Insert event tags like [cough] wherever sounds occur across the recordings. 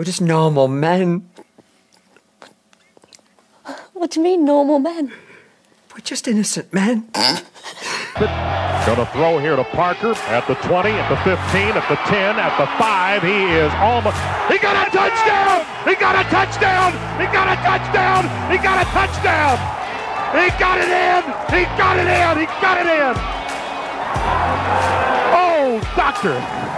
We're just normal men. What do you mean, normal men? We're just innocent men. Going to throw here to Parker at the 20, at the 15, at the 10, at the 5. He is almost. He got a touchdown! He got a touchdown! He got a touchdown! He got a touchdown! He got it in! He got it in! He got it in! Oh, doctor!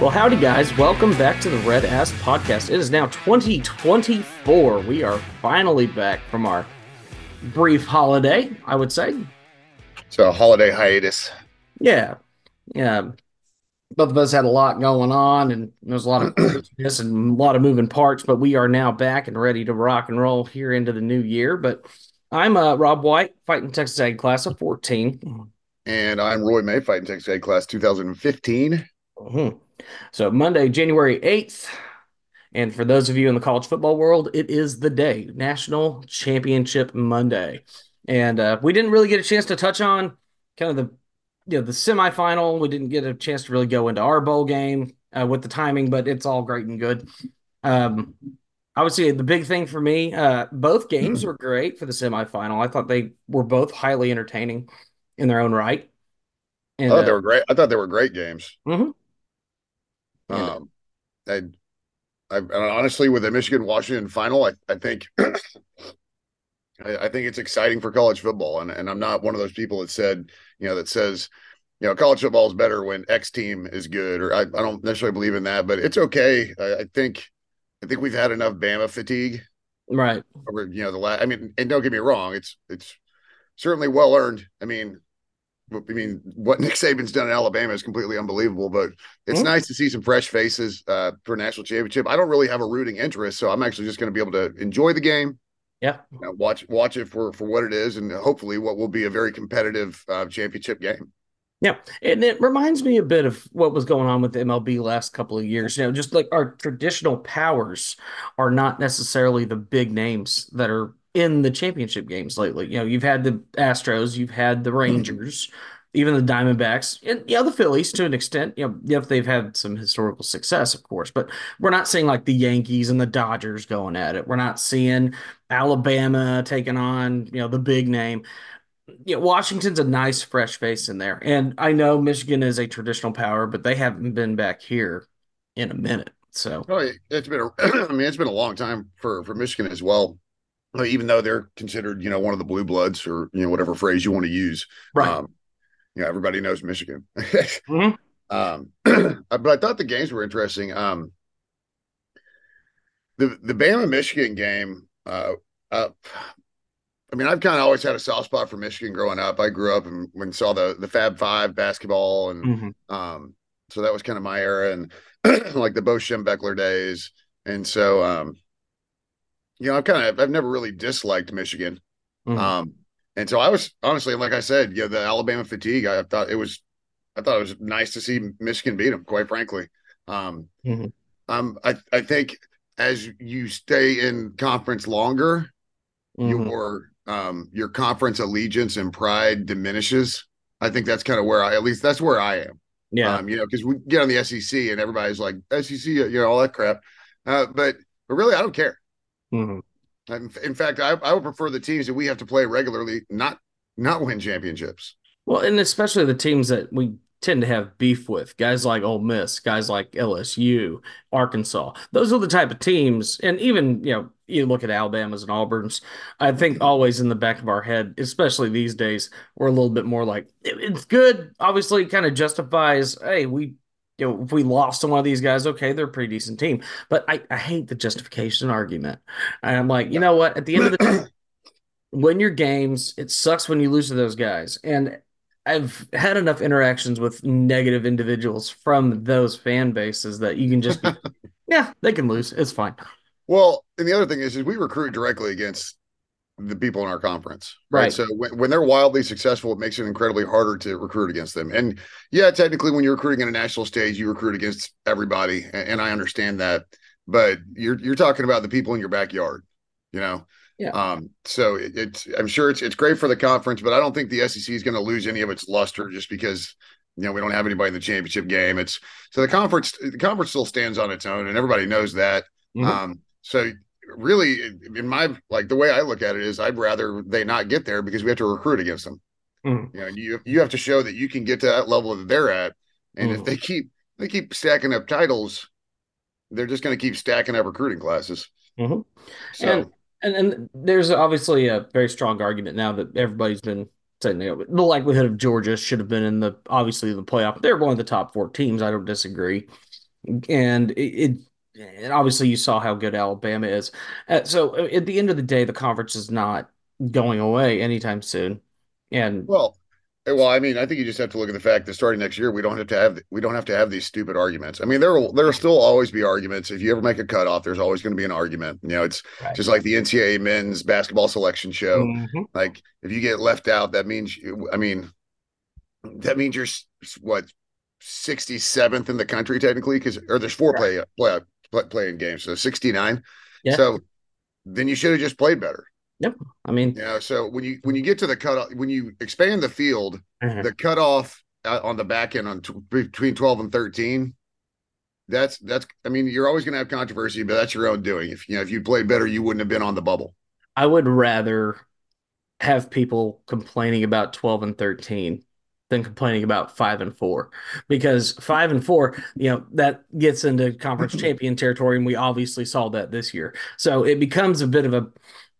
Well, howdy, guys. Welcome back to the Red Ass Podcast. It is now 2024. We are finally back from our brief holiday, I would say. So a holiday hiatus. Yeah. Yeah. Both of us had a lot going on, and there was a lot of [clears throat] craziness and a lot of moving parts, but we are now back and ready to rock and roll here into the new year. But I'm uh, Rob White, fighting Texas Ag class of 14. And I'm Roy May, fighting Texas Ag class 2015. Mm-hmm. So Monday, January 8th. And for those of you in the college football world, it is the day, National Championship Monday. And uh, we didn't really get a chance to touch on kind of the you know the semifinal. We didn't get a chance to really go into our bowl game uh, with the timing, but it's all great and good. Um, I would say the big thing for me, uh, both games were great for the semifinal. I thought they were both highly entertaining in their own right. And, I thought they were great. I thought they were great games. Mm-hmm. Um, I, I honestly, with the Michigan Washington final, I, I think, [clears throat] I, I, think it's exciting for college football, and and I'm not one of those people that said, you know, that says, you know, college football is better when X team is good, or I, I don't necessarily believe in that, but it's okay. I, I think, I think we've had enough Bama fatigue, right? Over you know the last. I mean, and don't get me wrong, it's it's certainly well earned. I mean, I mean, what Nick Saban's done in Alabama is completely unbelievable, but it's mm-hmm. nice to see some fresh faces uh, for a national championship. I don't really have a rooting interest, so I'm actually just going to be able to enjoy the game. Yeah, you know, watch watch it for for what it is, and hopefully, what will be a very competitive uh, championship game. Yeah, and it reminds me a bit of what was going on with the MLB last couple of years. You know, just like our traditional powers are not necessarily the big names that are in the championship games lately. You know, you've had the Astros, you've had the mm-hmm. Rangers, even the Diamondbacks, and yeah, the Phillies to an extent. You know, if they've had some historical success, of course, but we're not seeing like the Yankees and the Dodgers going at it. We're not seeing Alabama taking on you know the big name. Yeah, Washington's a nice fresh face in there, and I know Michigan is a traditional power, but they haven't been back here in a minute. So, oh, it's been a, [clears throat] I mean, it's been a long time for for Michigan as well even though they're considered, you know, one of the blue bloods or you know whatever phrase you want to use. Right. Um, you know, everybody knows Michigan. [laughs] mm-hmm. um, [clears throat] but I thought the games were interesting. Um, the the Bama Michigan game. Uh, uh, I mean, I've kind of always had a soft spot for Michigan growing up. I grew up and when saw the the Fab Five basketball, and mm-hmm. um, so that was kind of my era, and [clears throat] like the Bo Schembechler days, and so um, you know, I've kind of I've never really disliked Michigan. Mm-hmm. Um, and so I was honestly, like I said, you know, the Alabama fatigue. I thought it was, I thought it was nice to see Michigan beat them. Quite frankly, um, mm-hmm. um, I I think as you stay in conference longer, mm-hmm. your um your conference allegiance and pride diminishes. I think that's kind of where I, at least that's where I am. Yeah, um, you know, because we get on the SEC and everybody's like SEC, you know, all that crap. Uh, but but really, I don't care. Mm-hmm. In fact, I, I would prefer the teams that we have to play regularly not not win championships. Well, and especially the teams that we tend to have beef with, guys like Ole Miss, guys like LSU, Arkansas. Those are the type of teams, and even you know you look at Alabama's and Auburn's. I think always in the back of our head, especially these days, we're a little bit more like it's good. Obviously, kind of justifies. Hey, we you know, if we lost to one of these guys, okay, they're a pretty decent team. But I, I hate the justification argument. And I'm like, you know what? At the end of the day, [clears throat] win your games. It sucks when you lose to those guys. And I've had enough interactions with negative individuals from those fan bases that you can just, be, [laughs] yeah, they can lose. It's fine. Well, and the other thing is, is we recruit directly against the people in our conference. Right. right. So when, when they're wildly successful, it makes it incredibly harder to recruit against them. And yeah, technically, when you're recruiting in a national stage, you recruit against everybody, and, and I understand that. But you're you're talking about the people in your backyard, you know. Yeah. Um. So it, it's I'm sure it's it's great for the conference, but I don't think the SEC is going to lose any of its luster just because you know we don't have anybody in the championship game. It's so the conference the conference still stands on its own, and everybody knows that. Mm-hmm. Um, so really, in my like the way I look at it is, I'd rather they not get there because we have to recruit against them. Mm-hmm. You know, you you have to show that you can get to that level that they're at, and mm-hmm. if they keep they keep stacking up titles, they're just going to keep stacking up recruiting classes. Mm-hmm. So. And, and and there's obviously a very strong argument now that everybody's been saying the likelihood of Georgia should have been in the obviously the playoff. They're one of the top four teams. I don't disagree, and it, it and obviously you saw how good Alabama is. Uh, so uh, at the end of the day, the conference is not going away anytime soon. And well, well, I mean, I think you just have to look at the fact that starting next year, we don't have to have we don't have to have these stupid arguments. I mean, there will there will still always be arguments. If you ever make a cutoff, there's always going to be an argument. You know, it's right. just like the NCAA men's basketball selection show. Mm-hmm. Like, if you get left out, that means I mean, that means you're what 67th in the country technically because or there's four right. play play playing games, so 69. Yeah. So then you should have just played better. Yep. I mean, yeah. So when you when you get to the cutoff, when you expand the field, uh-huh. the cutoff uh, on the back end on t- between twelve and thirteen, that's that's. I mean, you're always going to have controversy, but that's your own doing. If you know if you played better, you wouldn't have been on the bubble. I would rather have people complaining about twelve and thirteen than complaining about five and four because five and four, you know, that gets into conference [laughs] champion territory, and we obviously saw that this year. So it becomes a bit of a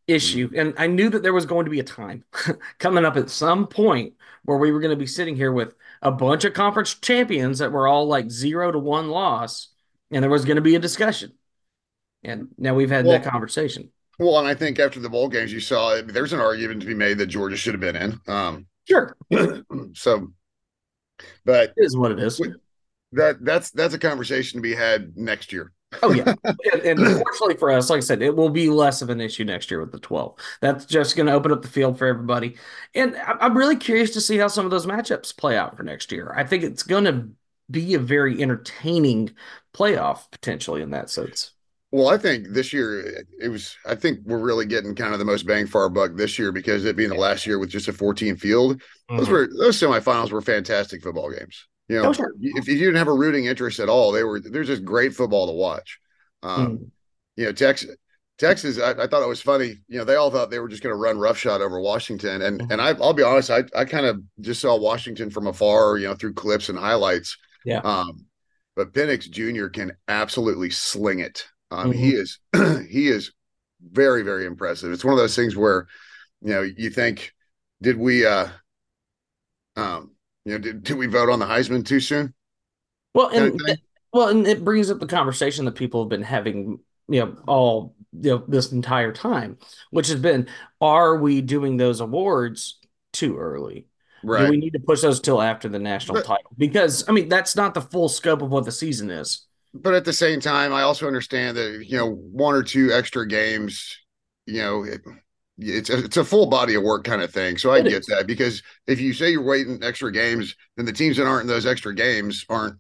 issue. Mm-hmm. And I knew that there was going to be a time [laughs] coming up at some point where we were going to be sitting here with a bunch of conference champions that were all like zero to one loss, and there was going to be a discussion. And now we've had well, that conversation. Well, and I think after the bowl games, you saw there's an argument to be made that Georgia should have been in. Um, sure. [clears throat] so, but it is what it is. That that's that's a conversation to be had next year. Oh yeah, [laughs] and, and fortunately for us, like I said, it will be less of an issue next year with the twelve. That's just going to open up the field for everybody, and I'm really curious to see how some of those matchups play out for next year. I think it's going to be a very entertaining playoff potentially in that sense. Well, I think this year it was. I think we're really getting kind of the most bang for our buck this year because it being the last year with just a 14 field. Mm-hmm. Those were those semifinals were fantastic football games. You know, sure. if you didn't have a rooting interest at all, they were there's just great football to watch. Um, mm. You know, Texas, Texas, I, I, thought it was funny. You know, they all thought they were just going to run roughshod over Washington, and mm-hmm. and I, will be honest, I I kind of just saw Washington from afar, you know, through clips and highlights. Yeah. Um, but Penix Jr. can absolutely sling it. Um, mm-hmm. he is [clears throat] he is very very impressive. It's one of those things where, you know, you think, did we, uh, um, you know, did, did we vote on the Heisman too soon? Well, and well, and it brings up the conversation that people have been having, you know, all you know this entire time, which has been: Are we doing those awards too early? Right. Do we need to push those till after the national but, title? Because I mean, that's not the full scope of what the season is. But at the same time, I also understand that you know one or two extra games, you know, it, it's a, it's a full body of work kind of thing. So I it get is. that because if you say you're waiting extra games, then the teams that aren't in those extra games aren't,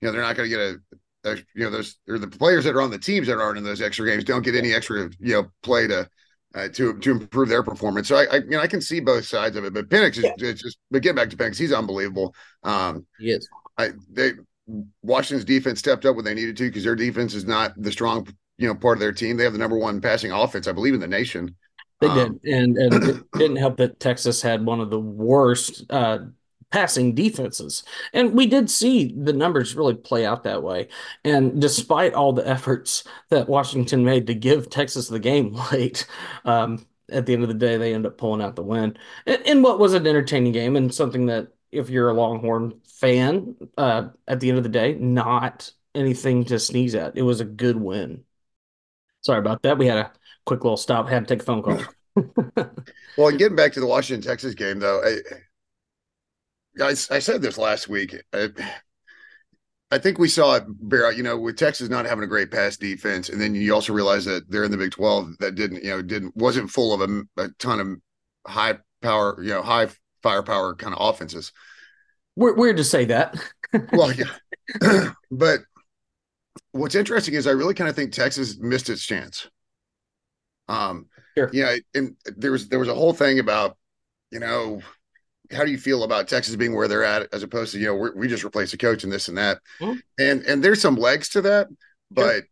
you know, they're not going to get a, a, you know, those or the players that are on the teams that aren't in those extra games don't get any extra, you know, play to uh, to to improve their performance. So I, I, you know I can see both sides of it, but Penix is yeah. it's just but get back to Penix, he's unbelievable. Um, he is. I they Washington's defense stepped up when they needed to because their defense is not the strong you know part of their team. They have the number one passing offense, I believe, in the nation. They um, did, and and it didn't help that Texas had one of the worst uh, passing defenses, and we did see the numbers really play out that way. And despite all the efforts that Washington made to give Texas the game [laughs] late, um, at the end of the day, they end up pulling out the win in, what was an entertaining game and something that, if you're a Longhorn fan, uh, at the end of the day, not anything to sneeze at. It was a good win. Sorry about that. We had a quick little stop. Had to take a phone call. [laughs] [laughs] well, and getting back to the Washington Texas game, though, I, guys, I said this last week. I, I think we saw it bear out, you know, with Texas not having a great pass defense, and then you also realize that they're in the Big Twelve that didn't, you know, didn't wasn't full of a, a ton of high power, you know, high firepower kind of offenses. Weird, weird to say that. well, yeah, [laughs] [clears throat] but what's interesting is I really kind of think Texas missed its chance. Um, sure. Yeah, and there was there was a whole thing about, you know, how do you feel about Texas being where they're at as opposed to you know we just replaced a coach and this and that, mm-hmm. and and there's some legs to that, but sure.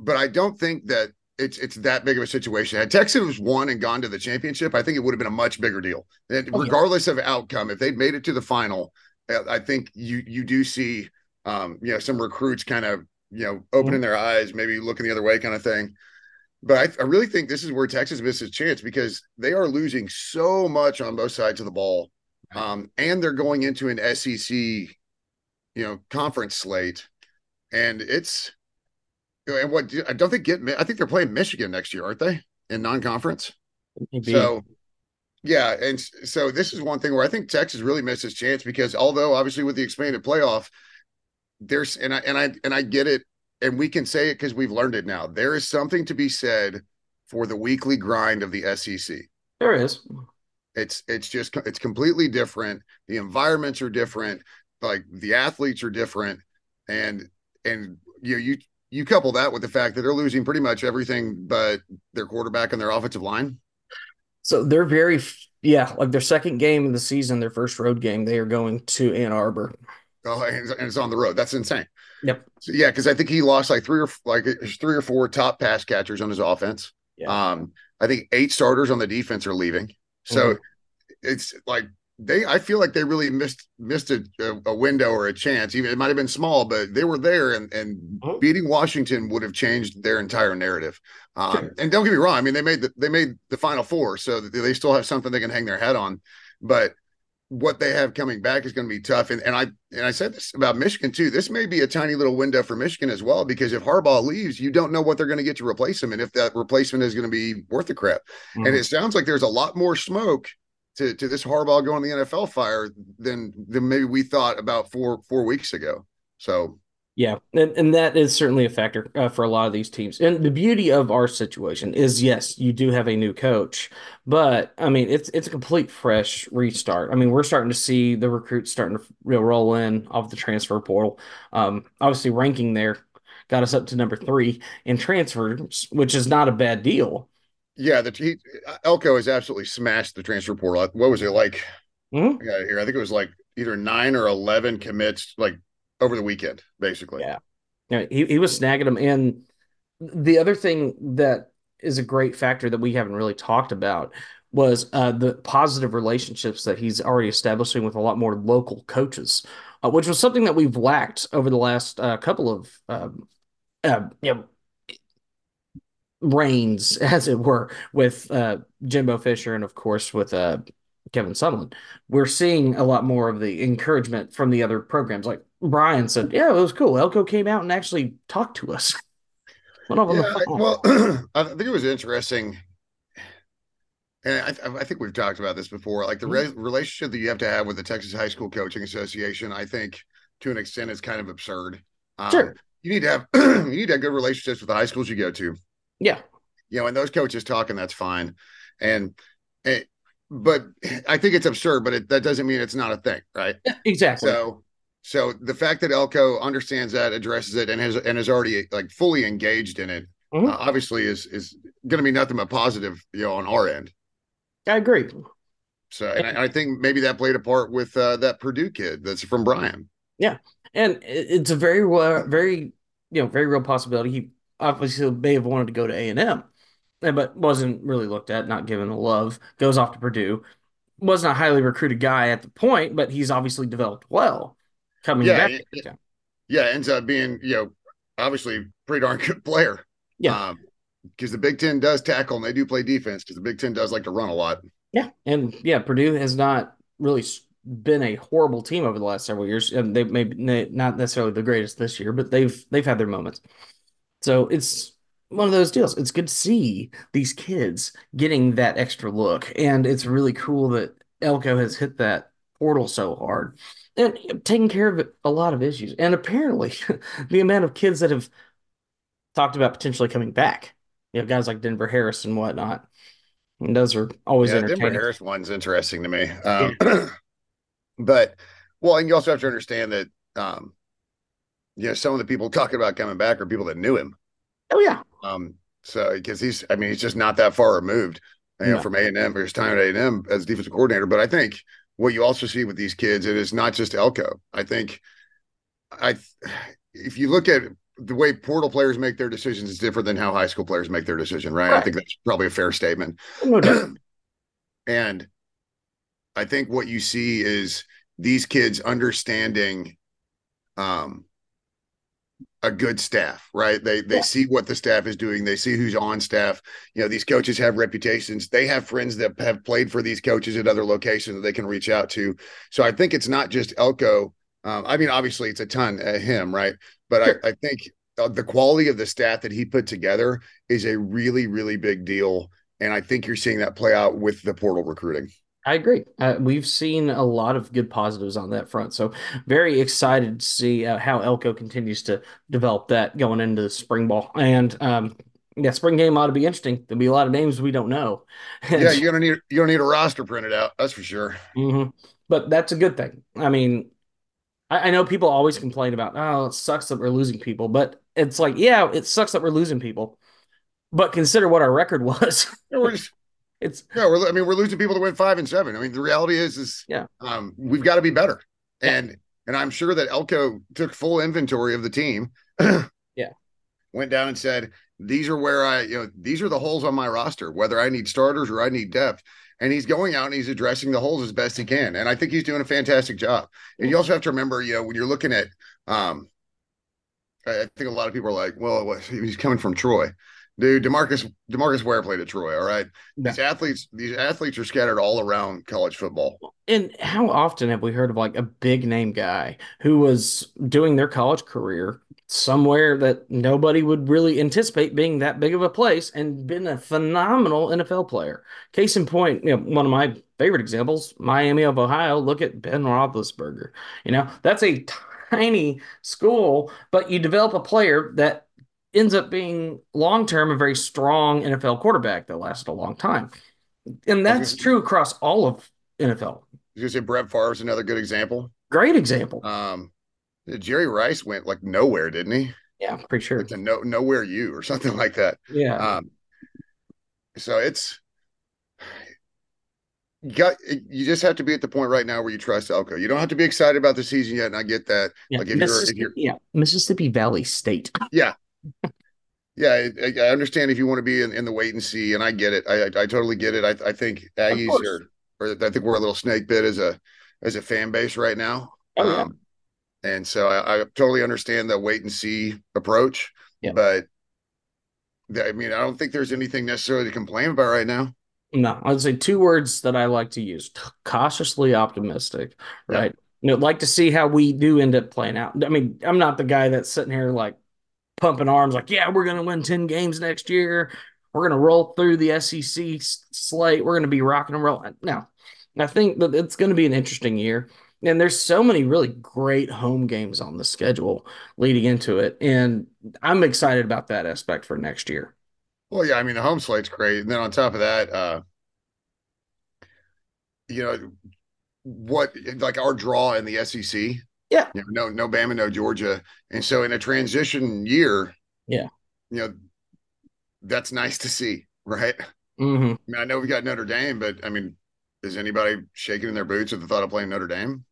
but I don't think that it's it's that big of a situation. Had Texas won and gone to the championship, I think it would have been a much bigger deal. And oh, regardless yeah. of outcome, if they'd made it to the final, uh, I think you you do see um, you know some recruits kind of you know opening mm-hmm. their eyes, maybe looking the other way, kind of thing. But I, I really think this is where Texas misses chance because they are losing so much on both sides of the ball, um, and they're going into an SEC, you know, conference slate, and it's and what I don't think get I think they're playing Michigan next year, aren't they? In non-conference. Maybe. So yeah, and so this is one thing where I think Texas really missed his chance because although obviously with the expanded playoff, there's and I and I and I get it, and we can say it because we've learned it now. There is something to be said for the weekly grind of the SEC. There is. It's it's just it's completely different. The environments are different. Like the athletes are different, and and you know, you you couple that with the fact that they're losing pretty much everything but their quarterback and their offensive line. So they're very, yeah, like their second game of the season, their first road game, they are going to Ann Arbor. Oh, and it's on the road. That's insane. Yep. So, yeah, because I think he lost like three or like three or four top pass catchers on his offense. Yeah. Um, I think eight starters on the defense are leaving. So mm-hmm. it's like they I feel like they really missed missed a, a, window or a chance. Even it might have been small, but they were there, and and oh. beating Washington would have changed their entire narrative. Um, sure. And don't get me wrong, I mean they made the they made the Final Four, so they still have something they can hang their head on. But what they have coming back is going to be tough. And and I and I said this about Michigan too. This may be a tiny little window for Michigan as well, because if Harbaugh leaves, you don't know what they're going to get to replace him, and if that replacement is going to be worth the crap. Mm-hmm. And it sounds like there's a lot more smoke to to this Harbaugh going to the NFL fire than than maybe we thought about four four weeks ago. So yeah, and, and that is certainly a factor uh, for a lot of these teams. And the beauty of our situation is, yes, you do have a new coach, but I mean, it's it's a complete fresh restart. I mean, we're starting to see the recruits starting to roll in off the transfer portal. Um, obviously, ranking there got us up to number three in transfers, which is not a bad deal. Yeah, the he, Elko has absolutely smashed the transfer portal. What was it like? Mm-hmm. I here. I think it was like either nine or eleven commits like over the weekend, basically. Yeah, yeah. He he was snagging them, and the other thing that is a great factor that we haven't really talked about was uh, the positive relationships that he's already establishing with a lot more local coaches, uh, which was something that we've lacked over the last uh, couple of um, uh, you know reigns, [laughs] as it were, with uh, Jimbo Fisher and, of course, with uh, Kevin Sumlin. We're seeing a lot more of the encouragement from the other programs. Like Brian said, yeah, it was cool. Elko came out and actually talked to us. [laughs] yeah, well, [clears throat] I think it was interesting. And I, I, think we've talked about this before. Like the mm-hmm. re- relationship that you have to have with the Texas High School Coaching Association, I think to an extent is kind of absurd. Um, sure. You need to have [clears throat] you need to have good relationships with the high schools you go to. Yeah. You know, and those coaches talking, that's fine. And, it, but I think it's absurd, but it, that doesn't mean it's not a thing, right? Yeah, exactly. So, so the fact that Elko understands that, addresses it, and has and is already like fully engaged in it, mm-hmm. uh, obviously is is going to be nothing but positive, you know, on our end. I agree. So, and I, I think maybe that played a part with uh, that Purdue kid that's from Bryan. Yeah, and it's a very very you know very real possibility. He obviously may have wanted to go to A and M, but wasn't really looked at, not given the love. Goes off to Purdue. Wasn't a highly recruited guy at the point, but he's obviously developed well coming yeah, back. It, yeah, ends up being you know obviously pretty darn [laughs] good player. Yeah, because um, the Big Ten does tackle and they do play defense because the Big Ten does like to run a lot. Yeah, and yeah, Purdue has not really been a horrible team over the last several years, and they may not necessarily the greatest this year, but they've they've had their moments. So it's one of those deals. It's good to see these kids getting that extra look. And it's really cool that Elko has hit that portal so hard and taking care of a lot of issues. And apparently, [laughs] the amount of kids that have talked about potentially coming back, you know, guys like Denver Harris and whatnot. And those are always yeah, entertaining. Denver Harris one's interesting to me. Um, yeah. [clears throat] but, well, and you also have to understand that um, you know, some of the people talking about coming back are people that knew him. Oh yeah. Um, so because he's, I mean, he's just not that far removed. you know, no. from A and M for his time at A and M as defensive coordinator. But I think what you also see with these kids, it is not just Elko. I think I if you look at the way portal players make their decisions is different than how high school players make their decision, right? right. I think that's probably a fair statement. [clears throat] and I think what you see is these kids understanding um a good staff, right? They they yeah. see what the staff is doing. They see who's on staff. You know, these coaches have reputations. They have friends that have played for these coaches at other locations that they can reach out to. So I think it's not just Elko. Um, I mean, obviously it's a ton of him, right? But sure. I, I think uh, the quality of the staff that he put together is a really, really big deal. And I think you're seeing that play out with the portal recruiting. I agree. Uh, we've seen a lot of good positives on that front. So, very excited to see uh, how Elko continues to develop that going into the spring ball. And um, yeah, spring game ought to be interesting. There'll be a lot of names we don't know. [laughs] yeah, you're gonna need you're gonna need a roster printed out. That's for sure. Mm-hmm. But that's a good thing. I mean, I, I know people always complain about, oh, it sucks that we're losing people, but it's like, yeah, it sucks that we're losing people. But consider what our record [laughs] was. It's yeah, we're I mean, we're losing people to win five and seven. I mean, the reality is is yeah, um, we've got to be better. And and I'm sure that Elko took full inventory of the team. [clears throat] yeah. Went down and said, these are where I, you know, these are the holes on my roster, whether I need starters or I need depth. And he's going out and he's addressing the holes as best he can. And I think he's doing a fantastic job. And you also have to remember, you know, when you're looking at um I think a lot of people are like, well, he's coming from Troy. Dude, Demarcus Demarcus Ware played at Troy. All right, yeah. these athletes these athletes are scattered all around college football. And how often have we heard of like a big name guy who was doing their college career somewhere that nobody would really anticipate being that big of a place and been a phenomenal NFL player? Case in point, you know, one of my favorite examples, Miami of Ohio. Look at Ben Roethlisberger. You know, that's a tiny school, but you develop a player that ends up being long term a very strong NFL quarterback that lasted a long time. And that's true across all of NFL. You say Brett Favre is another good example. Great example. Um, Jerry Rice went like nowhere, didn't he? Yeah, pretty sure. It's a no nowhere you or [laughs] something like that. Yeah. Um, so it's you got you just have to be at the point right now where you trust Elko. You don't have to be excited about the season yet, and I get that. Yeah, like if you're, if you're, yeah, Mississippi Valley State. Yeah, yeah, I, I, understand if you want to be in, in the wait and see, and I get it. I I, I totally get it. I, I think Aggies are, or I think we're a little snake bit as a as a fan base right now. Oh, yeah. Um, and so I, I, totally understand the wait and see approach. Yeah. But I mean, I don't think there's anything necessarily to complain about right now. No, I'd say two words that I like to use: cautiously optimistic. Right. Yeah. You know, like to see how we do end up playing out. I mean, I'm not the guy that's sitting here like pumping arms like, yeah, we're going to win 10 games next year. We're going to roll through the SEC slate. We're going to be rocking and rolling. Now, I think that it's going to be an interesting year. And there's so many really great home games on the schedule leading into it. And I'm excited about that aspect for next year. Well, yeah, I mean, the home slate's great. And then on top of that, uh, you know, what like our draw in the SEC yeah. You know, no, no Bama, no Georgia. And so in a transition year, yeah, you know, that's nice to see, right? Mm-hmm. I mean, I know we got Notre Dame, but I mean, is anybody shaking in their boots at the thought of playing Notre Dame?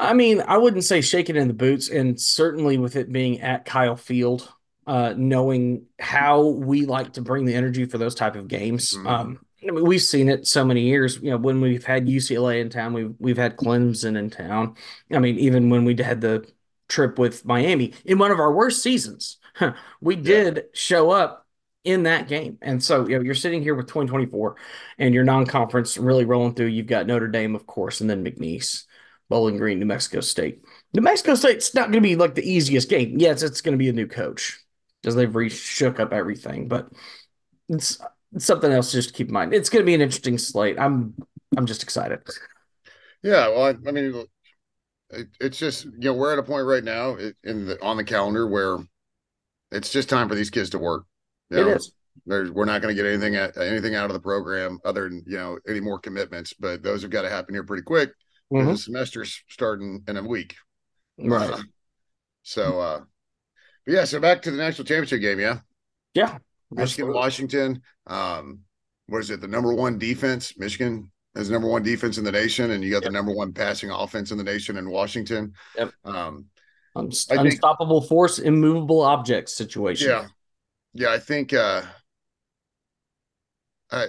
I mean, I wouldn't say shaking in the boots, and certainly with it being at Kyle Field, uh, knowing how we like to bring the energy for those type of games. Mm-hmm. Um, I mean, we've seen it so many years. You know, when we've had UCLA in town, we've we've had Clemson in town. I mean, even when we had the trip with Miami in one of our worst seasons, we did yeah. show up in that game. And so, you know, you're sitting here with 2024 and your non-conference really rolling through. You've got Notre Dame, of course, and then McNeese, Bowling Green, New Mexico State. New Mexico State's not going to be like the easiest game. Yes, it's going to be a new coach because they've re shook up everything, but it's something else to just to keep in mind. It's going to be an interesting slate. I'm I'm just excited. Yeah, well, I, I mean, it, it's just you know we're at a point right now in the on the calendar where it's just time for these kids to work. You know, it is. we're not going to get anything at, anything out of the program other than you know any more commitments, but those have got to happen here pretty quick. Mm-hmm. The semester's starting in a week, right? Uh, so, uh, but yeah. So back to the national championship game, yeah, yeah. Michigan, Washington. Um, what is it? The number one defense. Michigan has number one defense in the nation, and you got yep. the number one passing offense in the nation in Washington. Yep. Um, Unst- unstoppable force, immovable object situation. Yeah, yeah. I think. uh I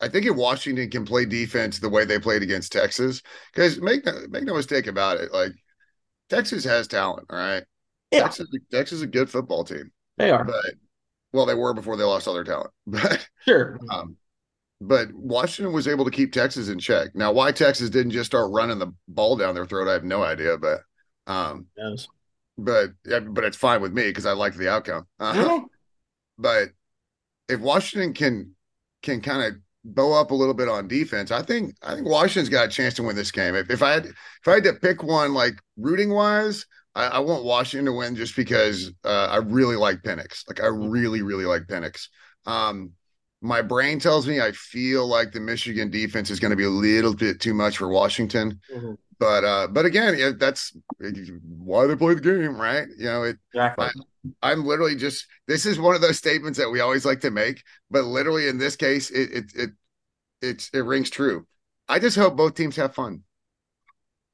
I think if Washington can play defense the way they played against Texas, because make no, make no mistake about it, like Texas has talent, all right. Yeah. Texas, Texas is a good football team. They are, but well, they were before they lost all their talent. [laughs] But sure, um, but Washington was able to keep Texas in check. Now, why Texas didn't just start running the ball down their throat, I have no idea. But um, yes. but but it's fine with me because I like the outcome. [laughs] Uh, yeah. But if Washington can can kind of bow up a little bit on defense, I think I think Washington's got a chance to win this game. If, if I had if I had to pick one like rooting wise, I, I want Washington to win just because uh, I really like Penix. Like I really really like Penix. Um, my brain tells me I feel like the Michigan defense is going to be a little bit too much for Washington. Mm-hmm. But uh, but again, yeah, that's why they play the game, right? You know, it. Exactly. I, am literally just. This is one of those statements that we always like to make, but literally in this case, it it it it's it rings true. I just hope both teams have fun.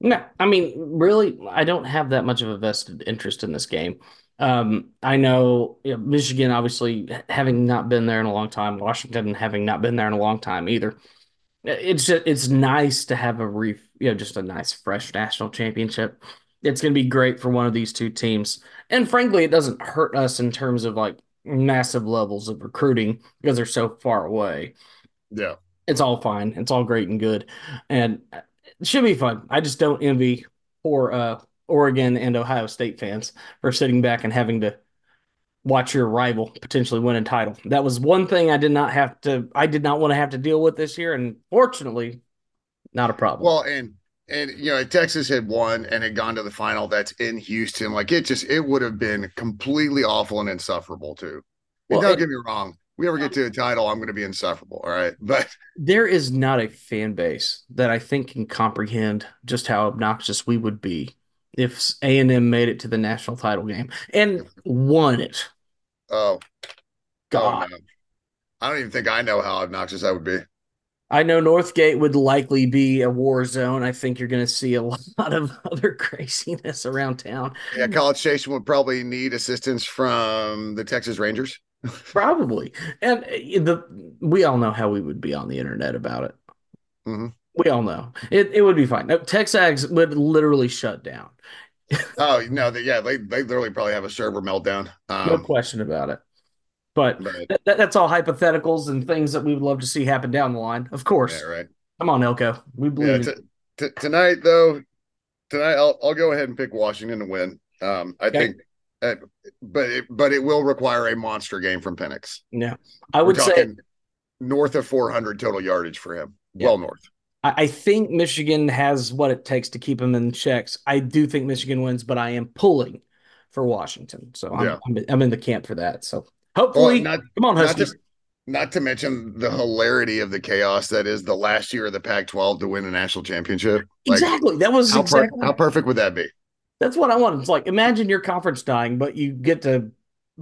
No, I mean, really, I don't have that much of a vested interest in this game. Um, I know, you know, Michigan, obviously, having not been there in a long time, Washington having not been there in a long time either. It's just it's nice to have a re, you know, just a nice fresh national championship. It's going to be great for one of these two teams, and frankly, it doesn't hurt us in terms of like massive levels of recruiting because they're so far away. Yeah, it's all fine. It's all great and good, and it should be fun. I just don't envy poor uh, Oregon and Ohio State fans for sitting back and having to watch your rival potentially win a title. That was one thing I did not have to I did not want to have to deal with this year and fortunately not a problem. Well, and and you know, Texas had won and had gone to the final that's in Houston. Like it just it would have been completely awful and insufferable too. Well, don't it, get me wrong. We ever get to a title, I'm going to be insufferable. All right, but there is not a fan base that I think can comprehend just how obnoxious we would be if A and M made it to the national title game and won it. Oh, oh God! Oh, I don't even think I know how obnoxious that would be. I know Northgate would likely be a war zone. I think you're going to see a [laughs] lot of other craziness around town. Yeah, College Station would probably need assistance from the Texas Rangers. [laughs] probably, and uh, the we all know how we would be on the internet about it. Mm-hmm. We all know it. It would be fine. No, Texags would literally shut down. [laughs] oh no! They, yeah, they they literally probably have a server meltdown. Um, no question about it. But, but that, that's all hypotheticals and things that we would love to see happen down the line. Of course. Yeah, right. Come on, Elko. We believe. Yeah, t- t- tonight, though, tonight I'll I'll go ahead and pick Washington to win. Um, I okay. think, uh, but it, but it will require a monster game from Penix. Yeah, I would say north of 400 total yardage for him. Yeah. Well north. I think Michigan has what it takes to keep him in checks. I do think Michigan wins, but I am pulling for Washington. So I'm, yeah. I'm, I'm in the camp for that. So hopefully, well, not, come on, Huskies. Not to, not to, mention the hilarity of the chaos that is the last year of the Pac-12 to win a national championship. Like, exactly. That was how, exactly per, how perfect would that be? That's what I want. It's like imagine your conference dying, but you get to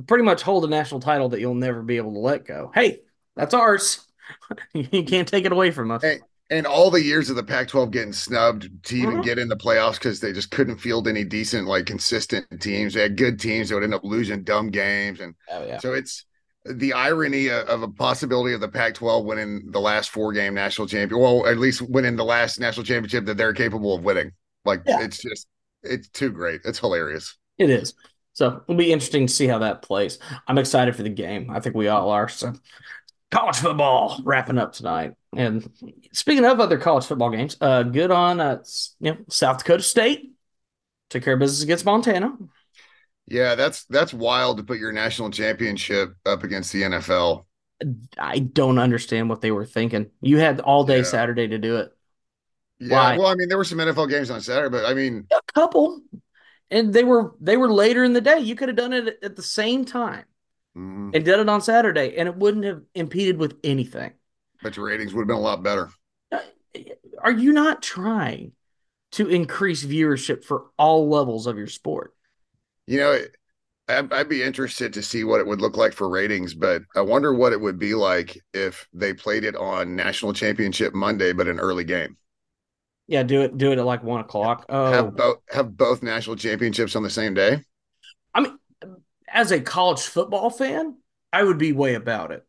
pretty much hold a national title that you'll never be able to let go. Hey, that's ours. [laughs] you can't take it away from us. Hey, and all the years of the Pac-12 getting snubbed to even mm-hmm. get in the playoffs because they just couldn't field any decent, like consistent teams. They had good teams that would end up losing dumb games, and oh, yeah. so it's the irony of a possibility of the Pac-12 winning the last four-game national champion. Well, at least winning the last national championship that they're capable of winning. Like yeah. it's just it's too great. It's hilarious. It is. So it'll be interesting to see how that plays. I'm excited for the game. I think we all are. So college football wrapping up tonight. And speaking of other college football games, uh, good on uh, you know South Dakota State took care of business against Montana. Yeah, that's that's wild to put your national championship up against the NFL. I don't understand what they were thinking. You had all day yeah. Saturday to do it. Yeah, Why? well, I mean, there were some NFL games on Saturday, but I mean, a couple, and they were they were later in the day. You could have done it at the same time mm-hmm. and did it on Saturday, and it wouldn't have impeded with anything. But your ratings would have been a lot better. Uh, are you not trying to increase viewership for all levels of your sport? You know, I'd, I'd, be interested to see what it would look like for ratings, but I wonder what it would be like if they played it on National Championship Monday, but an early game. Yeah, do it. Do it at like one o'clock. Oh, have both have both national championships on the same day. I mean, as a college football fan, I would be way about it.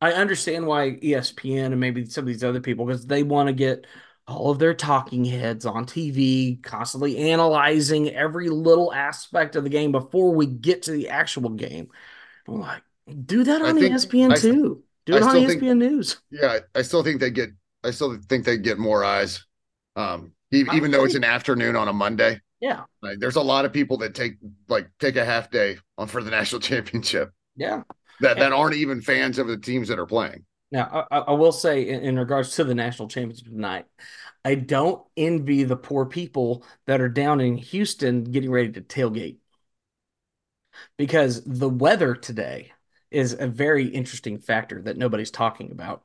I understand why ESPN and maybe some of these other people because they want to get all of their talking heads on TV, constantly analyzing every little aspect of the game before we get to the actual game. I'm like, do that on think, ESPN I, too. Do it on ESPN think, News. Yeah, I still think they get. I still think they get more eyes, um, even, though it's an afternoon on a Monday. Yeah, like, there's a lot of people that take like take a half day on for the [laughs] national championship. Yeah, that that aren't even fans of the teams that are playing. Now, I, I will say, in, in, regards to the national championship tonight, I don't envy the poor people that are down in Houston getting ready to tailgate because the weather today is a very interesting factor that nobody's talking about.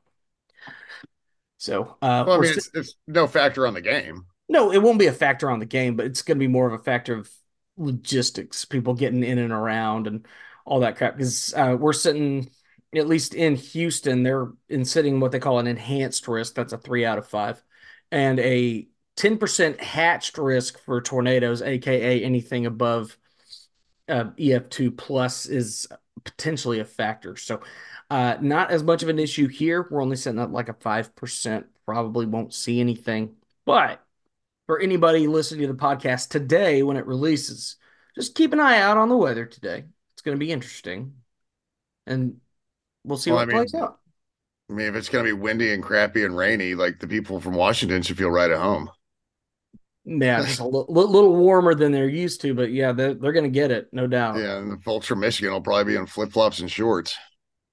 So, uh, well, I mean, it's, it's no factor on the game. No, it won't be a factor on the game, but it's going to be more of a factor of logistics, people getting in and around and all that crap. Because uh, we're sitting, at least in Houston, they're in sitting what they call an enhanced risk. That's a three out of five, and a 10% hatched risk for tornadoes, aka anything above uh, EF2 plus is potentially a factor. So, uh, not as much of an issue here. We're only setting up like a 5%, probably won't see anything. But for anybody listening to the podcast today when it releases, just keep an eye out on the weather today. It's going to be interesting. And we'll see well, what I mean, plays out. I mean, if it's going to be windy and crappy and rainy, like the people from Washington should feel right at home. Yeah, just [laughs] a little, little warmer than they're used to, but yeah, they're, they're going to get it, no doubt. Yeah, and the folks from Michigan will probably be in flip flops and shorts.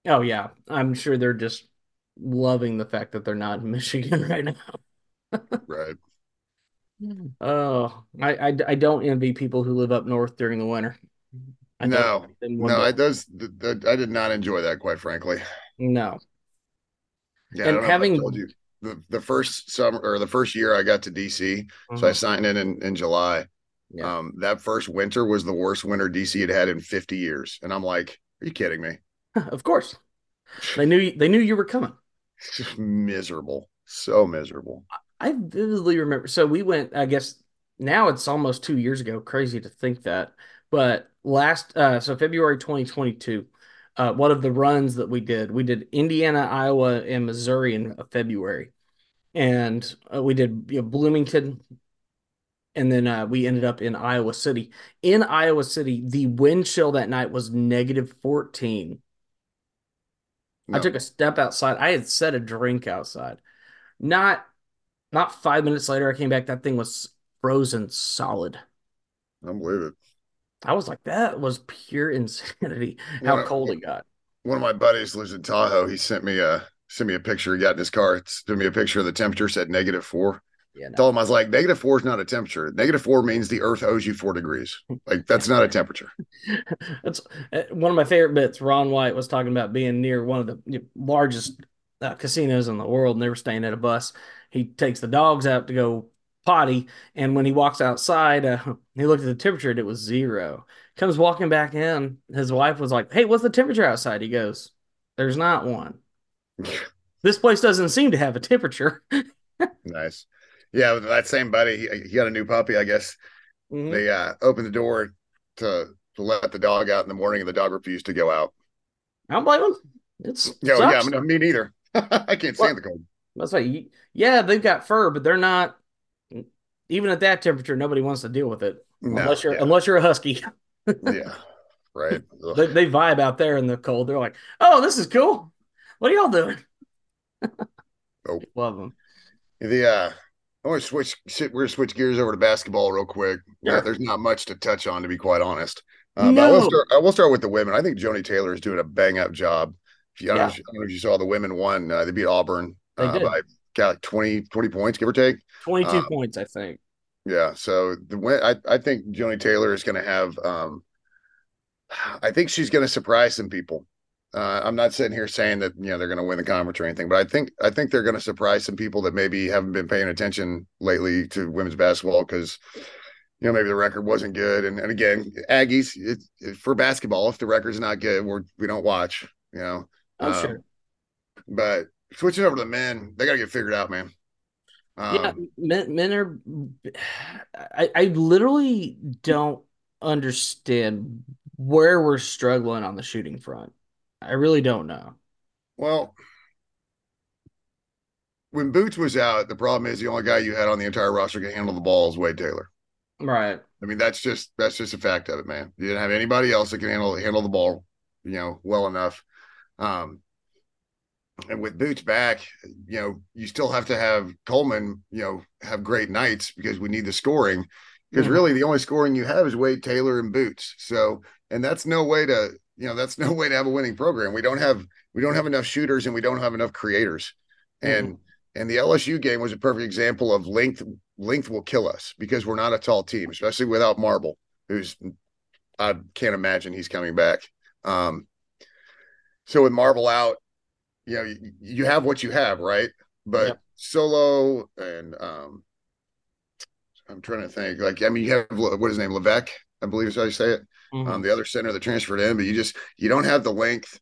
Oh, yeah. I'm sure they're just loving the fact that they're not in [laughs] Michigan right now. right. Oh, I, I, I don't envy people who live up north during the winter. I no, no, I does I did not enjoy that quite frankly. No. Yeah, and having told you the, the first summer or the first year I got to DC, so I uh-huh. signed in in, in July. Yeah. Um, that first winter was the worst winter DC had had in 50 years, and I'm like, are you kidding me? [laughs] of course, they knew they knew you were coming. [laughs] miserable, so miserable. I vividly remember. So we went. I guess now it's almost two years ago. Crazy to think that, but last uh, so February 2022. Uh, one of the runs that we did, we did Indiana, Iowa, and Missouri in February, and uh, we did you know, Bloomington, and then uh, we ended up in Iowa City. In Iowa City, the wind chill that night was negative 14. No. I took a step outside. I had set a drink outside. Not not five minutes later, I came back. That thing was frozen solid. I believe it. I was like, that was pure insanity. How one cold of, it got. One of my buddies lives in Tahoe. He sent me a sent me a picture. He got in his car. Sent me a picture of the temperature. Said negative four. Yeah, no. Told him I was like, negative four is not a temperature. Negative four means the Earth owes you four degrees. Like that's not a temperature. [laughs] that's uh, one of my favorite bits. Ron White was talking about being near one of the largest uh, casinos in the world, and they were staying at a bus he takes the dogs out to go potty, and when he walks outside, uh, [laughs] he looked at the temperature and it was zero. Comes walking back in, his wife was like, "Hey, what's the temperature outside?" He goes, "There's not one. [laughs] this place doesn't seem to have a temperature." nice, yeah. That same buddy, he, he got a new puppy. I guess mm-hmm. they uh, opened the door to to let the dog out in the morning, and the dog refused to go out. I don't blame him. It's yeah, yeah, me neither. [laughs] I can't stand the cold. That's why, yeah, they've got fur, but they're not. Even at that temperature, nobody wants to deal with it no, unless you're yeah. unless you're a husky. yeah, [laughs] right. They, they, vibe out there in the cold. They're like, "Oh, this is cool. What are y'all doing?" oh, [laughs] love them. The uh, I want to switch. We're switch gears over to basketball real quick. Sure. Yeah, there's not much to touch on, to be quite honest. Uh, no. I will, start, I will start with the women. I think Joni Taylor is doing a bang up job. If you, I, don't yeah. know if, I don't know if you saw the women won. Uh, they beat Auburn they uh, by got like 20, 20 points, give or take. 22 um, points, I think. Yeah. So the win, I, I think Joni Taylor is going to have, um, I think she's going to surprise some people. Uh, I'm not sitting here saying that you know they're going to win the conference or anything, but I think I think they're going to surprise some people that maybe haven't been paying attention lately to women's basketball because you know maybe the record wasn't good. And, and again, Aggies it, it, for basketball, if the record's not good, we're we don't watch. You know, oh um, sure. But switching over to the men, they got to get figured out, man. Um, yeah, men, men are. I, I literally don't understand where we're struggling on the shooting front. I really don't know. Well, when Boots was out, the problem is the only guy you had on the entire roster can handle the ball is Wade Taylor. Right. I mean, that's just that's just a fact of it, man. You didn't have anybody else that can handle handle the ball, you know, well enough. Um, and with Boots back, you know, you still have to have Coleman, you know, have great nights because we need the scoring. Because mm-hmm. really, the only scoring you have is Wade Taylor and Boots. So, and that's no way to, you know, that's [laughs] no way to have a winning program. We don't have we don't have enough shooters and we don't have enough creators. And mm-hmm. and the LSU game was a perfect example of length. Length will kill us because we're not a tall team, especially without Marble, who's I can't imagine he's coming back. Um, so with Marble out, you know, you, you have what you have, right? But yep. Solo and um, I'm trying to think. Like, I mean, you have what is his name, Leveque, I believe is how you say it. Mm-hmm. Um, the other center that transferred in, but you just you don't have the length.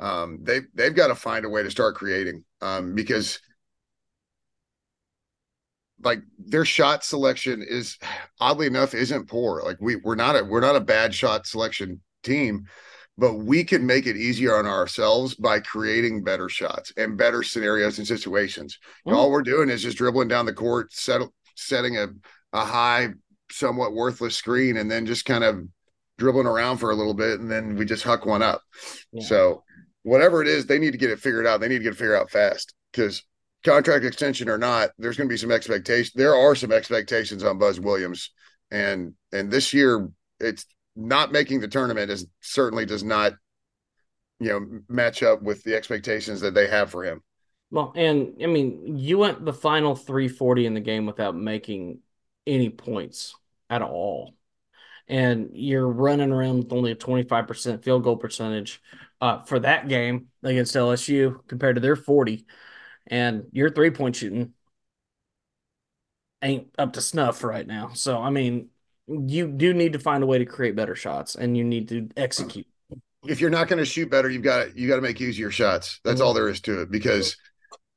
Um, they they've got to find a way to start creating um, because like their shot selection is oddly enough isn't poor. Like we we're not a we're not a bad shot selection team, but we can make it easier on ourselves by creating better shots and better scenarios and situations. Mm. All we're doing is just dribbling down the court, set, setting a, a high, somewhat worthless screen, and then just kind of dribbling around for a little bit, and then we just huck one up. Yeah. So whatever it is, they need to get it figured out. They need to get it figured out fast because contract extension or not, there's going to be some expectation. There are some expectations on Buzz Williams, and and this year it's not making the tournament is certainly does not you know match up with the expectations that they have for him. Well, and I mean, you went the final 340 in the game without making any points at all. And you're running around with only a 25% field goal percentage uh, for that game against LSU compared to their 40. And your three point shooting ain't up to snuff right now. So, I mean, you do need to find a way to create better shots and you need to execute. If you're not going to shoot better, you've got you got to make easier shots. That's mm-hmm. all there is to it because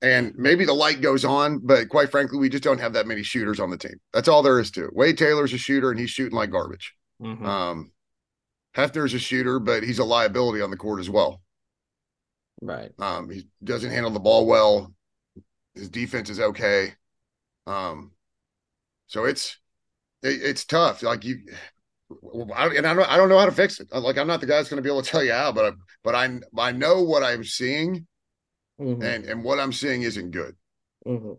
and maybe the light goes on, but quite frankly, we just don't have that many shooters on the team. That's all there is to it. Wade Taylor's a shooter and he's shooting like garbage. Mm-hmm. Um, Hefner's a shooter, but he's a liability on the court as well. Right. Um, he doesn't handle the ball well. His defense is okay. Um, so it's it, it's tough. Like you, I, and I don't, I don't know how to fix it. Like I'm not the guy that's going to be able to tell you how, but I, but I I know what I'm seeing, mm-hmm. and and what I'm seeing isn't good. Mm-hmm.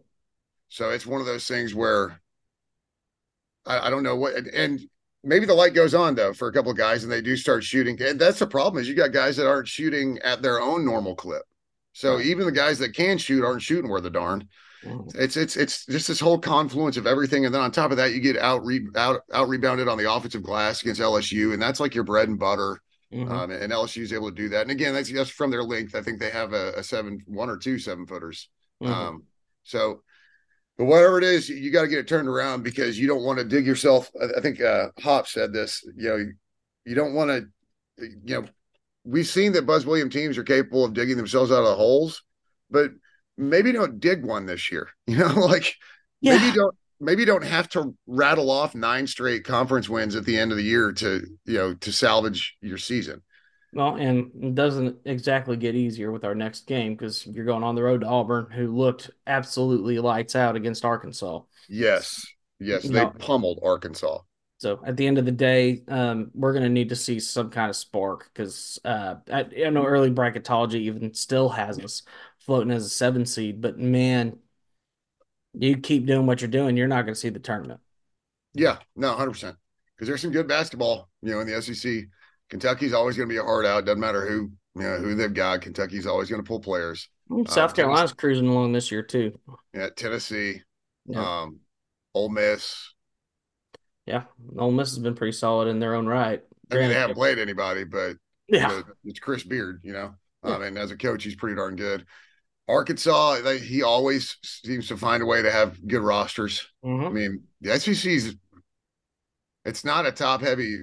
So it's one of those things where I, I don't know what, and, and maybe the light goes on though for a couple of guys, and they do start shooting. And that's the problem is you got guys that aren't shooting at their own normal clip. So right. even the guys that can shoot aren't shooting worth a darn. It's it's it's just this whole confluence of everything, and then on top of that, you get out re, out out rebounded on the offensive glass against LSU, and that's like your bread and butter. Mm-hmm. Um, and LSU is able to do that. And again, that's just from their length. I think they have a, a seven, one or two seven footers. Mm-hmm. Um, so, but whatever it is, you, got to get it turned around because you don't want to dig yourself. I, I think uh, Hop said this. You know, you, you don't want to. You know, we've seen that Buzz Williams teams are capable of digging themselves out of the holes, but maybe don't dig one this year. [laughs] You know, like yeah. maybe don't maybe you don't have to rattle off nine straight conference wins at the end of the year to you know to salvage your season. Well, and it doesn't exactly get easier with our next game because you're going on the road to Auburn, who looked absolutely lights out against Arkansas. Yes, yes, they no. pummeled Arkansas. So at the end of the day, um, we're going to need to see some kind of spark because uh, I, I, know early bracketology even still has us floating as a seven seed, but man, you keep doing what you're doing, you're not going to see the tournament. Yeah, no, hundred percent. Because there's some good basketball, you know, in the SEC. Kentucky's always going to be a hard out. Doesn't matter who, you know, who they've got. Kentucky's always going to pull players. South um, Carolina's cruising along this year too. Yeah, Tennessee, yeah. um, Ole Miss. Yeah, Ole Miss has been pretty solid in their own right. I mean, they haven't played anybody, but yeah, you know, it's Chris Beard, you know, um, and as a coach, he's pretty darn good. Arkansas, they, he always seems to find a way to have good rosters. Mm-hmm. I mean, the SEC's it's not a top heavy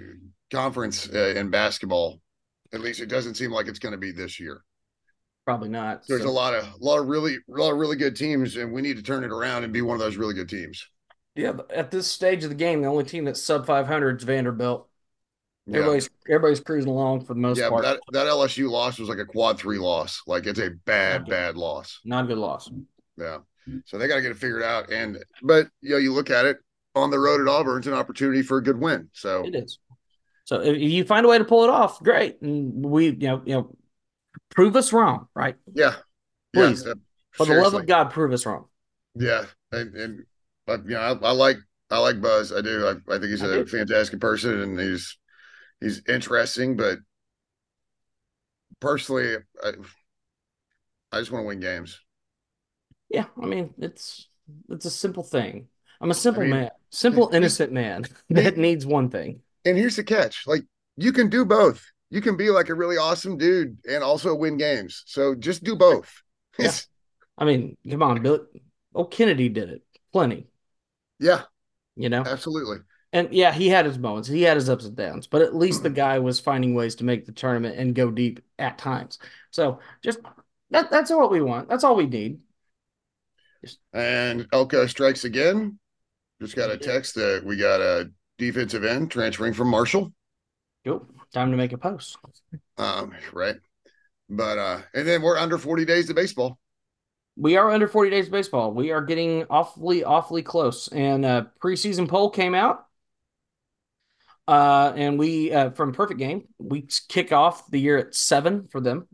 conference uh, in basketball. At least it doesn't seem like it's going to be this year. Probably not. There's So- a lot of a lot of really a lot of really good teams, and we need to turn it around and be one of those really good teams. Yeah, at this stage of the game, the only team that's sub 500 is Vanderbilt. Yeah. Everybody's everybody's cruising along for the most yeah, but part. that, that LSU loss was like a quad three loss. Like it's a bad, bad loss. Not a good loss. Yeah. So they got to get it figured out. And but you know, you look at it on the road at Auburn, it's an opportunity for a good win. So It is. So if you find a way to pull it off, great. And we, you know, you know, prove us wrong, right? yeah. Please. Yeah, uh, For the love of God, prove us wrong. Yeah. And, and but you know, I, I like I like Buzz. I do. I, I think he's I a do. fantastic person and he's he's interesting, but personally I I just want to win games. Yeah, I mean, it's it's a simple thing. I'm a simple I mean, man, simple innocent man [laughs] that needs one thing. And here's the catch: like you can do both. You can be like a really awesome dude and also win games. So just do both. [laughs] Yeah. I mean, come on, Bill. Oh, Kennedy did it plenty, yeah, you know. absolutely. And yeah, he had his moments, he had his ups and downs, but at least the guy was finding ways to make the tournament and go deep at times. So just that that's what we want. That's all we need. And Elko strikes again. Just got a text that we got a defensive end transferring from Marshall. Go time to make a post. Um, right. But uh, and then we're under 40 days of baseball. We are under 40 days of baseball. We are getting awfully, awfully close. And uh preseason poll came out. Uh, and we uh from Perfect Game, we kick off the year at seven for them.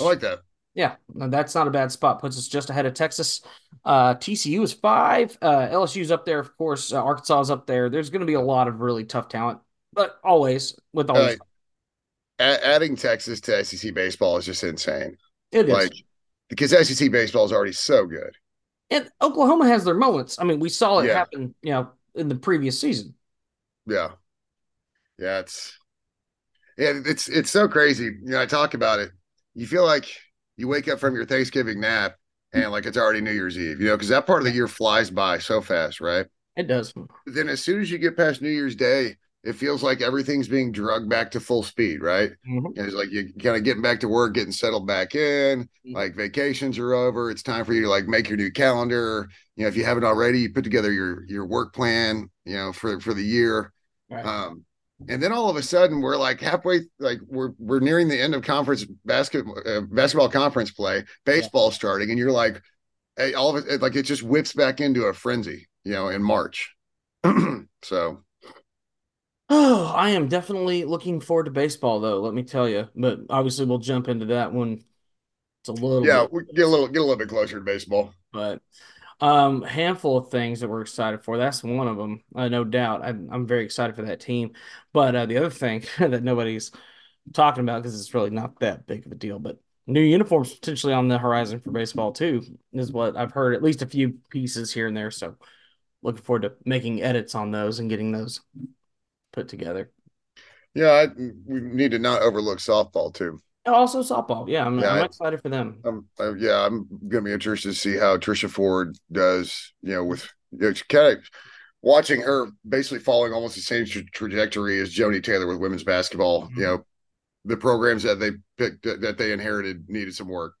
I like that. Yeah, that's not a bad spot. Puts us just ahead of Texas. Uh, TCU is five. Uh, LSU's up there, of course. Uh, Arkansas is up there. There's going to be a lot of really tough talent, but always with all A- adding Texas to SEC baseball is just insane. it is. Like because SEC baseball is already so good. and Oklahoma has their moments. I mean, we saw it Yeah. happen, you know, in the previous season. Yeah. Yeah, it's yeah, it's it's so crazy. You know, I talk about it. You feel like you wake up from your Thanksgiving nap and like it's already New Year's Eve, you know, because that part of the year flies by so fast, right? It does. Then as soon as you get past New Year's Day, it feels like everything's being drugged back to full speed, right? Mhm. And it's like you're kind of getting back to work, getting settled back in, Mhm. like vacations are over. It's time for you to like make your new calendar. You know, if you haven't already, you put together your your work plan, you know, for for the year. Right. Um, and then all of a sudden, we're like halfway, like we're we're nearing the end of conference basketball uh, basketball conference play, baseball starting, and you're like, hey, all of it, like it just whips back into a frenzy, you know, in March. [clears throat] so Oh, I am definitely looking forward to baseball, though. Let me tell you. But obviously, we'll jump into that when it's a little yeah, bit. we get a little get a little bit closer to baseball. But um, handful of things that we're excited for. That's one of them, uh, no doubt. I'm I'm very excited for that team. But uh, the other thing [laughs] that nobody's talking about because it's really not that big of a deal, but new uniforms potentially on the horizon for baseball too is what I've heard. At least a few pieces here and there. So looking forward to making edits on those and getting those put together. Yeah, I, we need to not overlook softball too. And also softball. Yeah, I'm, Yeah, I'm excited for them. Um, uh, yeah, I'm gonna be interested to see how Trisha Ford does. You know, with you know, kind of watching her basically following almost the same tra- trajectory as Joni Taylor with women's basketball. Mhm. You know, the programs that they picked that, that they inherited needed some work.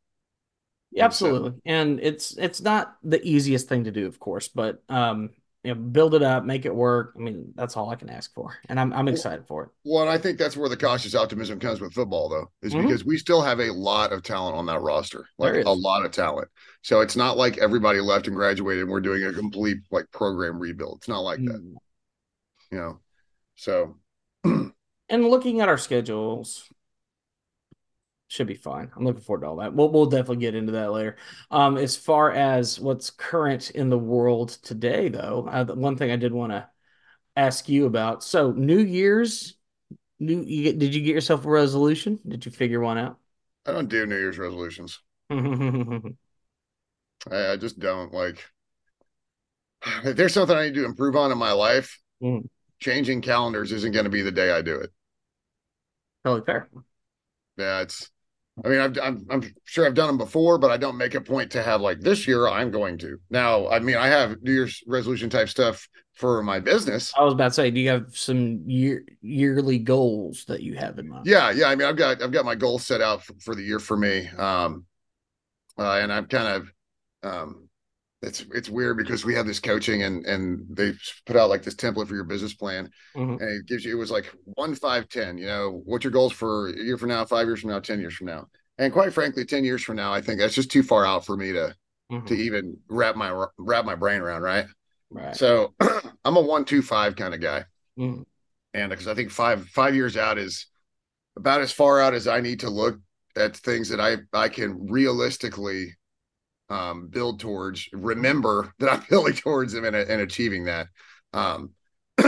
Yeah, absolutely. And it's it's not the easiest thing to do, of course, but um, you know, build it up, make it work. I mean, that's all I can ask for, and I'm I'm excited for it. Well, and I think that's where the cautious optimism comes with football, though, is Mhm. because we still have a lot of talent on that roster, like a lot of talent. So it's not like everybody left and graduated and we're doing a complete like program rebuild. It's not like that, Mm. you know. So [clears throat] And looking at our schedules, should be fine. I'm looking forward to all that. We'll we'll definitely get into that later. Um, as far as what's current in the world today, though, uh, one thing I did want to ask you about. So New Year's, new you get, did you get yourself a resolution? Did you figure one out? I don't do New Year's resolutions. [laughs] I, I just don't like. If there's something I need to improve on in my life, Mhm. changing calendars isn't going to be the day I do it. Totally fair. Yeah, it's I mean, I've, I'm, I'm sure I've done them before, but I don't make a point to have like this year I'm going to. Now, I mean, I have New Year's resolution type stuff for my business. I was about to say, do you have some year yearly goals that you have in mind? Yeah, yeah. I mean, I've got I've got my goals set out for, for the year for me, um, uh, and I've kind of um, it's it's weird because we have this coaching and and they put out like this template for your business plan mm-hmm. and it gives you it was like one five ten you know what's your goals for a year from now five years from now ten years from now and quite frankly 10 years from now i think that's just too far out for me to mm-hmm. to even wrap my wrap my brain around right right so [clears throat] i'm a one two five kind of guy mm-hmm. and because i think five five years out is about as far out as i need to look at things that i i can realistically um, build towards, remember [laughs] that I'm building towards them and, and achieving that. Um, [clears throat]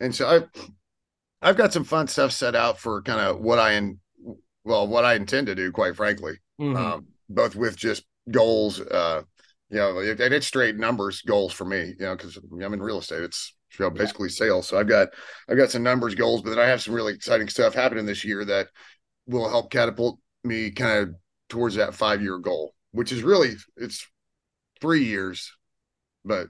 and so I've, I've got some fun stuff set out for kind of what I in, well, what I intend to do, quite frankly, mm-hmm. um, both with just goals, uh, you know, and it's straight numbers goals for me, you know, because I'm in real estate. It's you know, basically sales. So I've got I've got some numbers goals, but then I have some really exciting stuff happening this year that will help catapult me kind of towards that five year goal which is really it's three years, but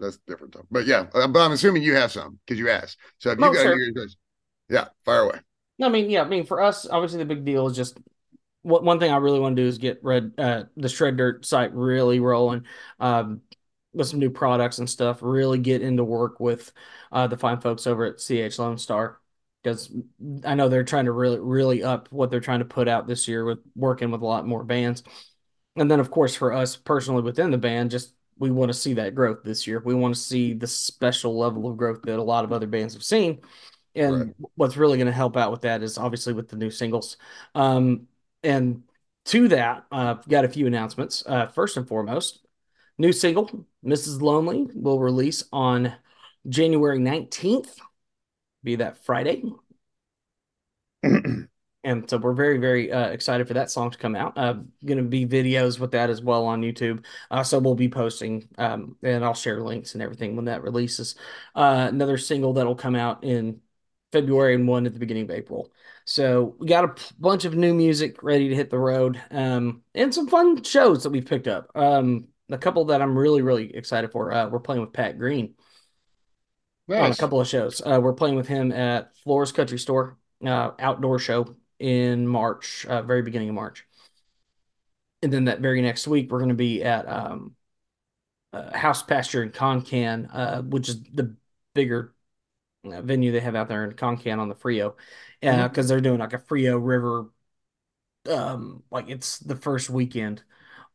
that's different. Though. But yeah, uh, but I'm assuming you have some because you asked. So if you got yours, yeah, fire away. No, I mean, yeah, I mean for us, obviously the big deal is just what one thing I really want to do is get red uh, the shred dirt site really rolling. Um, with some new products and stuff, really get into work with uh, the fine folks over at CH Lone Star because I know they're trying to really, really up what they're trying to put out this year with working with a lot more bands. And then, of course, for us personally within the band, just we want to see that growth this year. We want to see the special level of growth that a lot of other bands have seen. And right. what's really going to help out with that is obviously with the new singles. Um, and to that, uh, I've got a few announcements. Uh, first and foremost, new single, Mrs. Lonely, will release on January 19th, be that Friday. [clears throat] and so we're very very uh, excited for that song to come out. Uh gonna be videos with that as well on youtube. Uh, so we'll be posting um, and i'll share links and everything when that releases. Uh, another single that'll come out in february and one at the beginning of april. So we got a bunch of new music ready to hit the road um, and some fun shows that we've picked up. Um, a couple that i'm really really excited for uh, we're playing with pat green. Nice. on a couple of shows. Uh, we're playing with him at Floore's country store uh, outdoor show in March, uh, very beginning of March. And then that very next week, we're going to be at um, uh, House Pasture in Concan, uh, which is the bigger uh, venue they have out there in Concan on the Frio, because uh, mm-hmm. they're doing like a Frio River, um, like it's the first weekend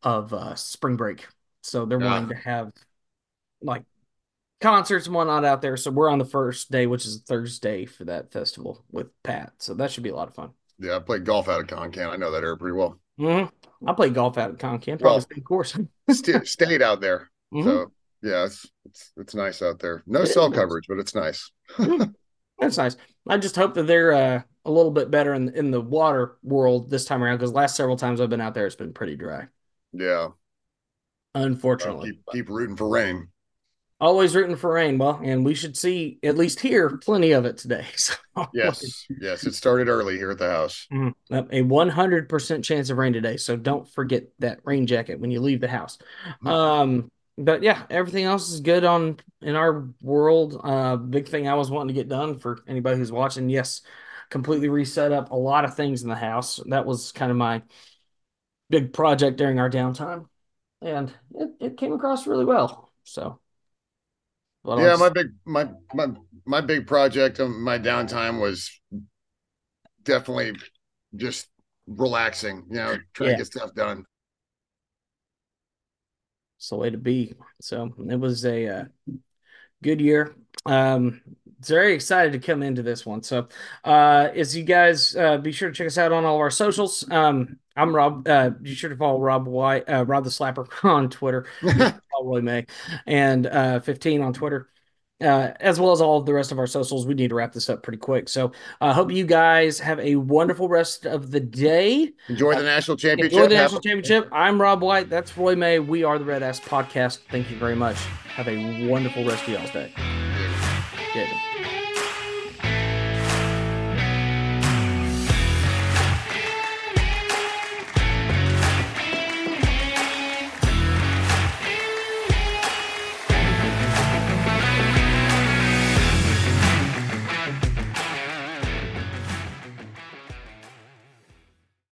of uh, spring break, so they're wanting to have like concerts and whatnot out there. So we're on the first day, which is Thursday for that festival with Pat. So that should be a lot of fun. Yeah, I played golf out of Concan. I know that area pretty well. Mm-hmm. I played golf out of Concan, well, same course. [laughs] st- [laughs] stayed out there. Mm-hmm. So yeah, it's, it's it's nice out there. No it cell coverage, but it's nice. Mm-hmm. [laughs] That's nice. I just hope that they're uh, a little bit better in in the water world this time around because last several times I've been out there, it's been pretty dry. Yeah. Unfortunately, keep, keep rooting for rain always rooting for rain. Well, and we should see at least here plenty of it today. [laughs] So yes, yes, it started early here at the house. Mm-hmm. A one hundred percent chance of rain today. So don't forget that rain jacket when you leave the house. Mm-hmm. Um, but yeah, everything else is good on in our world. Uh, big thing I was wanting to get done for anybody who's watching. Yes, completely reset up a lot of things in the house. That was kind of my big project during our downtime, and it, it came across really well. So yeah, my big my my my big project of my downtime was definitely just relaxing. You know, trying yeah. to get stuff done. It's the way to be. So it was a uh, good year. Um, very excited to come into this one. So, uh, as you guys uh, be sure to check us out on all of our socials. Um, I'm Rob. Uh, be sure to follow Rob White, uh, Rob the Slapper [laughs] on Twitter, [laughs] Roy May, and uh, 15 on Twitter. Uh, as well as all of the rest of our socials. We need to wrap this up pretty quick. So I uh, hope you guys have a wonderful rest of the day. Enjoy the national championship. Enjoy the national championship. I'm Rob White. That's Roy May. We are the Red Ass Podcast. Thank you very much. Have a wonderful rest of y'all's day.